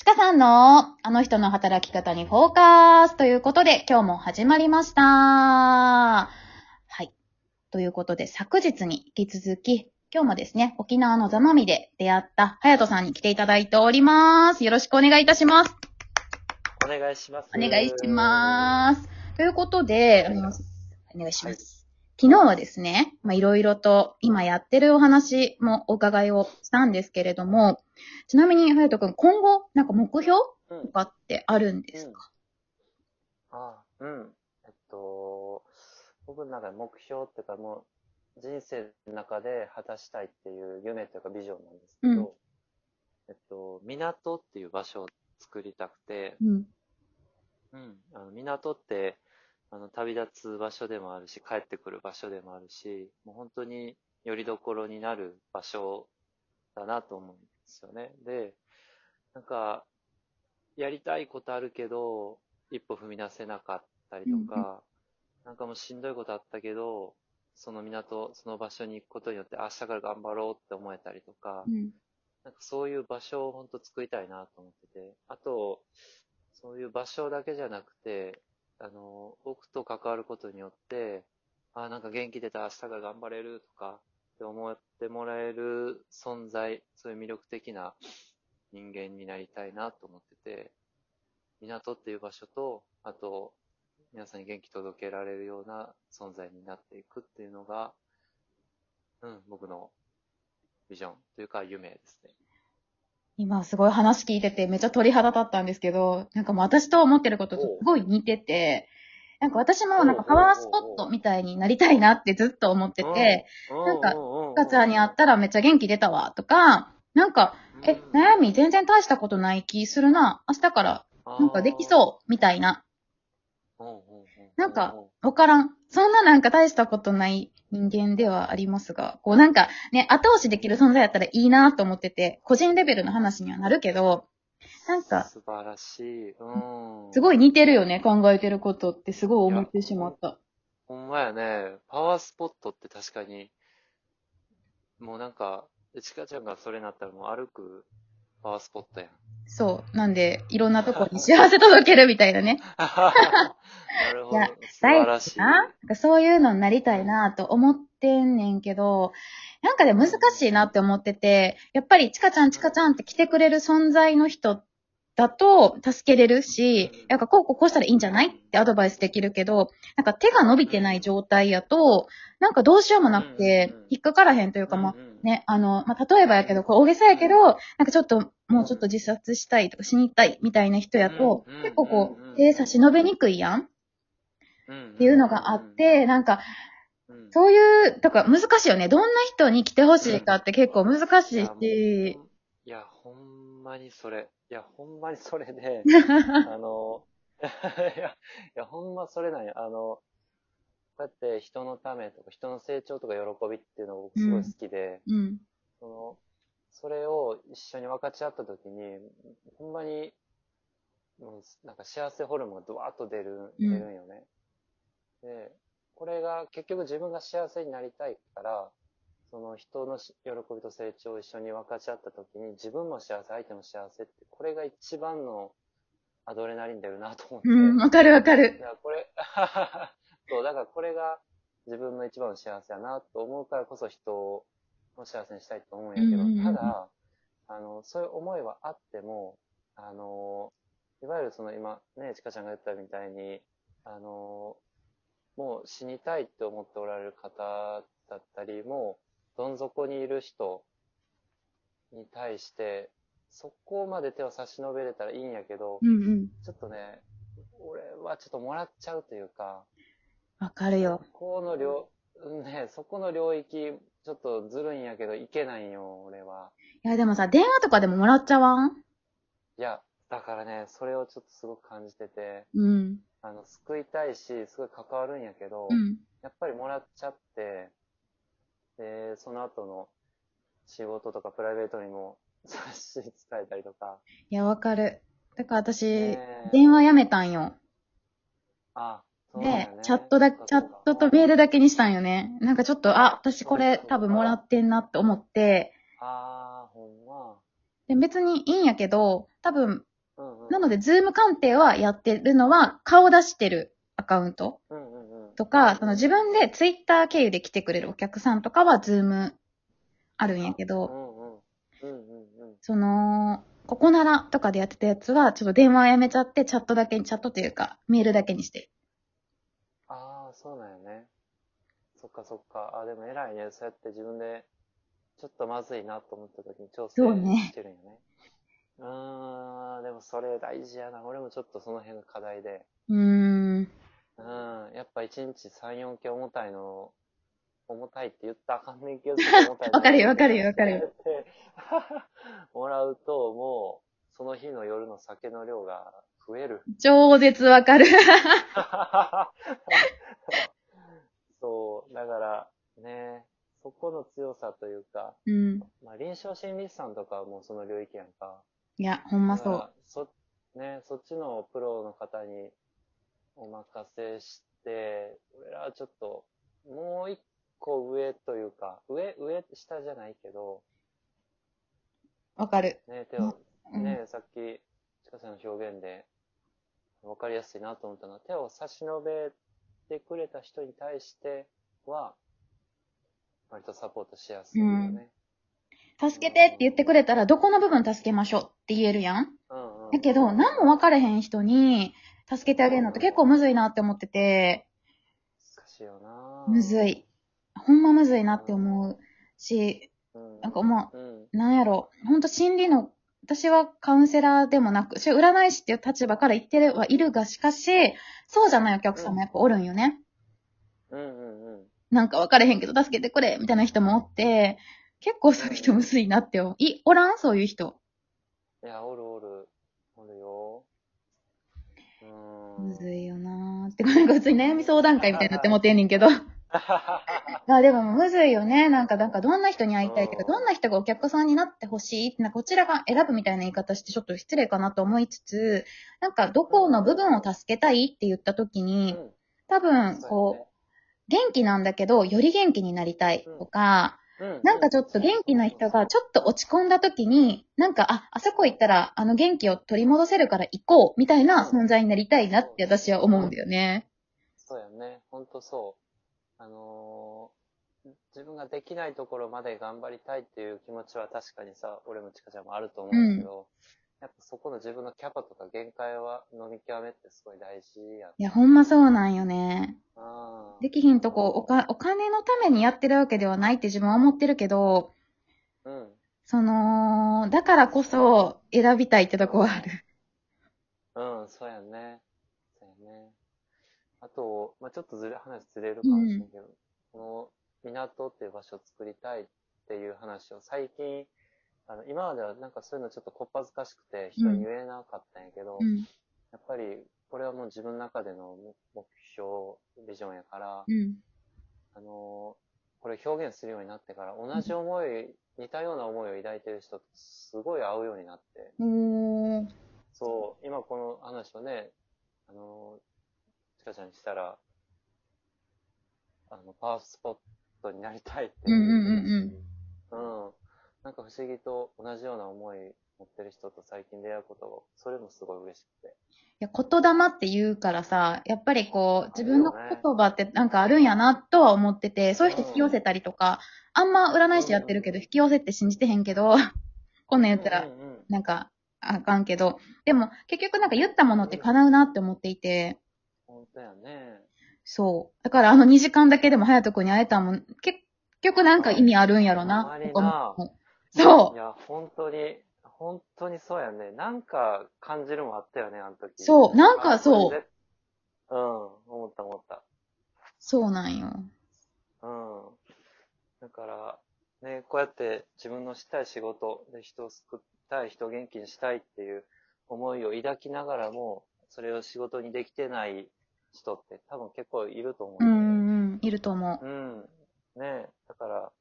ちかさんのあの人の働き方にフォーカスということで今日も始まりました。はい。ということで昨日に引き続き今日もですね、沖縄のザマミで出会った隼人さんに来ていただいております。よろしくお願いいたします。お願いします。お願いします。ということで、お願いします。昨日はですね、まあ、いろいろと今やってるお話もお伺いをしたんですけれども、ちなみに、隼人くん、今後、なんか目標うんとかってあるんですか、あうん。えっと、僕の中で目標っていうかもう人生の中で果たしたいっていう夢というかビジョンなんですけど、うんえっと、港っていう場所を作りたくて、うん。うん。あの港って、あの、旅立つ場所でもあるし、帰ってくる場所でもあるし、もう本当に拠り所になる場所だなと思うんですよね。で、なんか、やりたいことあるけど、一歩踏み出せなかったりとか、なんかもうしんどいことあったけど、その港、その場所に行くことによって明日から頑張ろうって思えたりとか、うん。なんかそういう場所を本当作りたいなと思ってて、あと、そういう場所だけじゃなくて、あの、僕と関わることによって、あ、なんか元気出た明日から頑張れるとか、って思ってもらえる存在、そういう魅力的な人間になりたいなと思ってて、港っていう場所と、あと、皆さんに元気届けられるような存在になっていくっていうのが、うん、僕のビジョンというか夢ですね。今すごい話聞いててめっちゃ鳥肌立ったんですけど、なんかもう私と思ってることとすごい似てて、なんか私もなんかパワースポットみたいになりたいなってずっと思ってて、なんかか赤ちゃんに会ったらめっちゃ元気出たわとか、なんか、え、悩み全然大したことない気するな。明日からなんかできそうみたいな。うん。なんかわからん。そんななんか大したことない人間ではありますが、こうなんかね、後押しできる存在やったらいいなと思ってて、個人レベルの話にはなるけど、なんか、素晴らしい。うん。すごい似てるよね、考えてることってすごい思ってしまった。ほんまやね。パワースポットって確かに、もうなんか、ちかちゃんがそれになったらもう歩くパワースポットやん。そう。なんで、いろんなとこに幸せ届けるみたいなね。なるほどいや。素晴らしい。ななんかそういうのになりたいなと思ってんねんけど、なんかでも難しいなって思ってて、やっぱりチカちゃんチカちゃんって来てくれる存在の人だと助けれるし、なんかこうこうこうしたらいいんじゃない？ってアドバイスできるけど、なんか手が伸びてない状態やと、なんかどうしようもなくてうん、引っかからへんというか、まね、あの、まあ、例えばやけど、これ大げさやけど、なんかちょっと、もうちょっと自殺したいとか死にたいみたいな人やと、結構こう手差し伸べにくいやん？っていうのがあっ、て、なんか、そういう、だから難しいよね。どんな人に来てほしいかって結構難しいし、いや、ほんまにそれ。いや、ほんまにそれで、あの、いや、いや、ほんまそれなんよ。あの、こうやって人のためとか、人の成長とか喜びっていうのが僕すごい好きで、うん。その、それを一緒に分かち合った時に、ほんまに、もうなんか幸せホルモンがドワーッと出る、うん出るんよね。で、これが結局自分が幸せになりたいから、その人のし喜びと成長を一緒に分かち合った時に自分も幸せ、相手も幸せって、これが一番のアドレナリン出るなと思って。うん、わかるわかる。いや、これ、そう、だからこれが自分の一番の幸せやなと思うからこそ人を幸せにしたいと思うんやけど、うんうんうんただ、あの、そういう思いはあっても、あの、いわゆるその今、ね、ちかちゃんが言ったみたいに、あの、もう死にたいって思っておられる方だったり、もうどん底にいる人に対して、そこまで手を差し伸べれたらいいんやけど、うんうん。ちょっとね、俺はちょっともらっちゃうというか、わかるよ。そこの領、ね、そこの領域、ちょっとずるいんやけど、いけないんよ、俺は。いや、でもさ、電話とかでももらっちゃわん？いや、だからね、それをちょっとすごく感じてて、うん。あの、救いたいし、すごい関わるんやけど、うん。やっぱりもらっちゃって、で、その後の仕事とかプライベートにも差し支えたりとか、いや、わかる。だから私、ねえ電話やめたんよ。あ、そうだでチャットだ、チャットとメールだけにしたんよね。なんかちょっと、あ、私これ多分もらってんなって思って、あー、ほんま。で別にいいんやけど、多分なので、ズーム鑑定はやってるのは、顔出してるアカウントうん。とか、その自分でツイッター経由で来てくれるお客さんとかは、ズームあるんやけうんうん。うんうんうん。その、ココナラとかでやってたやつは、ちょっと電話やめちゃって、チャットだけに、チャットというか、メールだけにしてる。ああ、そうなんよね。そっかそっか。あ、でも偉いね。そうやって自分で、ちょっとまずいなと思った時に調整してるんよね。うーん、でもそれ大事やな。俺もちょっとその辺が課題で。うーん。うん、やっぱ1日3、4件重たいの、重たいって言ったらあかんねんけど、わかるよわかるよわかるよって もらうと、もう、その日の夜の酒の量が増える。超絶わかる。そう、だから、ね、そこの強さというか、うん。まあ、臨床心理士さんとかはもうその領域やんか。いや、ほんまそう。そ、ね、そっちのプロの方にお任せして、俺らはちょっと、もう一個上というか、上、上、下じゃないけど、わかる。ね、手を、うんね、さっき、ちかさんの表現で、わかりやすいなと思ったのは、手を差し伸べてくれた人に対しては、割とサポートしやすいよね。助けてって言ってくれたら、どこの部分助けましょうって言えるやん。うんうん。だけど、何も分かれへん人に助けてあげるのって結構むずいなって思ってて、難しいよなむずい。ほんまむずいなって思うし、うん。なんかもうなんやろ、ほんと心理の、私はカウンセラーでもなく、占い師っていう立場から言ってるはいるが、しかし、そうじゃないお客さんもやっぱおるんよね。うんうんうん。なんか分かれへんけど助けてくれみたいな人もおって、結構そういう人むずいなって思う。い、おらん？そういう人。いや、おるおる。おるよ。うーん。むずいよなーって、なんか普通に悩み相談会みたいになって思ってんねんけど。あでもむずいよね。なんか、なんかどんな人に会いたいとか、うんどんな人がお客さんになってほしいって、なんかこちらが選ぶみたいな言い方してちょっと失礼かなと思いつつ、なんかどこの部分を助けたいって言った時に、うん多分、こう、元気なんだけど、より元気になりたいとか、うんなんかちょっと元気な人がちょっと落ち込んだ時に、なんか、あ、あそこ行ったらあの元気を取り戻せるから行こう、みたいな存在になりたいなって私は思うんだよね。そうやね。ほんとそう。あのー自分ができないところまで頑張りたいっていう気持ちは確かにさ、俺もちかちゃんもあると思うんだけど、やっぱそこの自分のキャパとか限界は飲み極めってすごい大事やん。いや、ほんまそうなんよね。できひんとこおか、お金のためにやってるわけではないって自分は思ってるけど、うん。その、だからこそ選びたいってとこはある。うん、そうやね。そうやね。あと、まあ、ちょっとずれ、話ずれるかもしれんけど、この港っていう場所を作りたいっていう話を最近、あの、今まではなんかそういうのちょっとこっぱずかしくて人に言えなかったんやけど、うん。やっぱりこれはもう自分の中での目標、ビジョンやから、うん。あの、これ表現するようになってから、同じ思い、似たような思いを抱いてる人とすごい会うようになって。そう、今この話をね、あの、ちかちゃんにしたら、あの、パワースポットになりたいってうんうんうん。なんか不思議と同じような思い持ってる人と最近出会うことが、それもすごい嬉しくて。いや、言霊って言うからさ、やっぱりこう、自分の言葉ってなんかあるんやなとは思ってて、そういう人引き寄せたりとか、あんま占い師やってるけど、引き寄せって信じてへんけど、こんなん言ったらうん、うんうんなんか、あかんけど、でも結局なんか言ったものって叶うなって思っていて、本当やね。そう。だからあの2時間だけでも隼人君に会えたもん、結局なんか意味あるんやろな、ほんまにとかな思う。そいや、本当に、本当にそうやね。なんか感じるもんあったよね、あの時。そうなんかそううん、思った思った。う。そうなんよ。うん。だから、ね、こうやって自分のしたい仕事で人を救いたい、人を元気にしたいっていう思いを抱きながらも、それを仕事にできてない人って多分結構いると思うう。んうん、いると思う。うん。ねだから、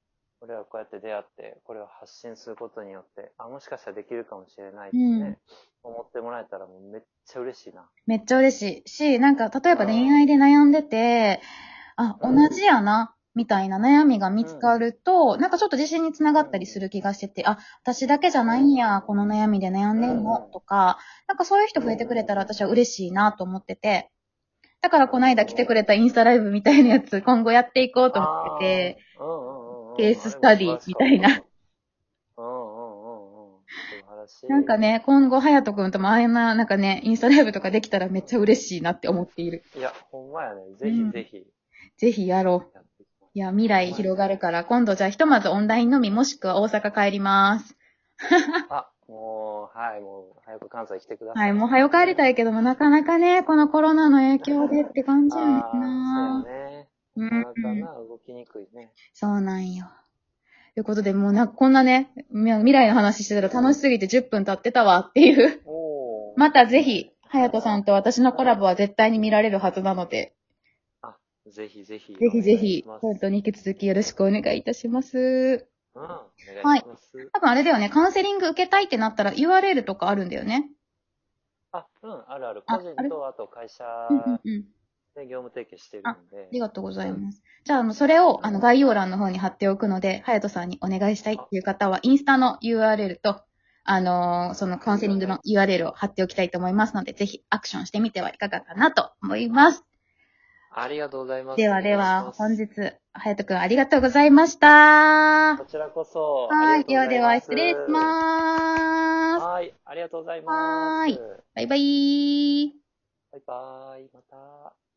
俺はこうやって出会って、これを発信することによって、あ、もしかしたらできるかもしれないってね、うん。思ってもらえたらもうめっちゃ嬉しいな。めっちゃ嬉しい。し、なんか、例えば恋愛で悩んでて、あ、同じやなみたいな悩みが見つかると、なんかちょっと自信につながったりする気がしてて、あ、私だけじゃないんや、この悩みで悩んでんの、とか、なんかそういう人増えてくれたら私は嬉しいなと思ってて、だからこの間来てくれたインスタライブみたいなやつ、今後やっていこうと思ってて、うんうんケーススタディみたいな。うんうんうんうん。素晴らしい。なんか。ね、今後、はやとくんともあんな、なんかね、インスタライブとかできたらめっちゃ嬉しいなって思っている。いや、ほんまやね。ぜうんひぜひぜひやろう。いや、未来広がるから、今度じゃあひとまずオンラインのみ、もしくは大阪帰ります。あ、もう、はい、もう、早く関西来てくださ。はいい、もう早く帰りたいけども、なかなかね、このコロナの影響でって感じやねんなそうやね。うなかなかん。な、動きにくいね。そうなんよ。ということで、もうな、こんなね、み未来の話してたら楽しすぎて10分経ってたわっていう。またぜひ、はやとさんと私のコラボは絶対に見られるはずなので、あ、ぜひぜひ。ぜひぜひ本当に引き続きよろしくお願いいたします。うん、お願いします。多分あれだよね、カウンセリング受けたいってなったら URL とかあるんだよね。あ、うん、あるある。あ個人と、あと会社うん。で業務提携してるんで。ありがとうございます。じゃあ、あの、それを、あの、概要欄の方に貼っておくので、はやとさんにお願いしたいっていう方は、インスタの URL と、あのーそのカウンセリングの URL を貼っておきたいと思いますので、ぜひアクションしてみてはいかがかなと思います。ありがとうございます。ではでは、本日、はやとくんありがとうございました。こ。ちらこそ。はい。ではでは、失礼しうございす。ます。はい。ありがとうございます。はーいバイバイ。バイバイ。また。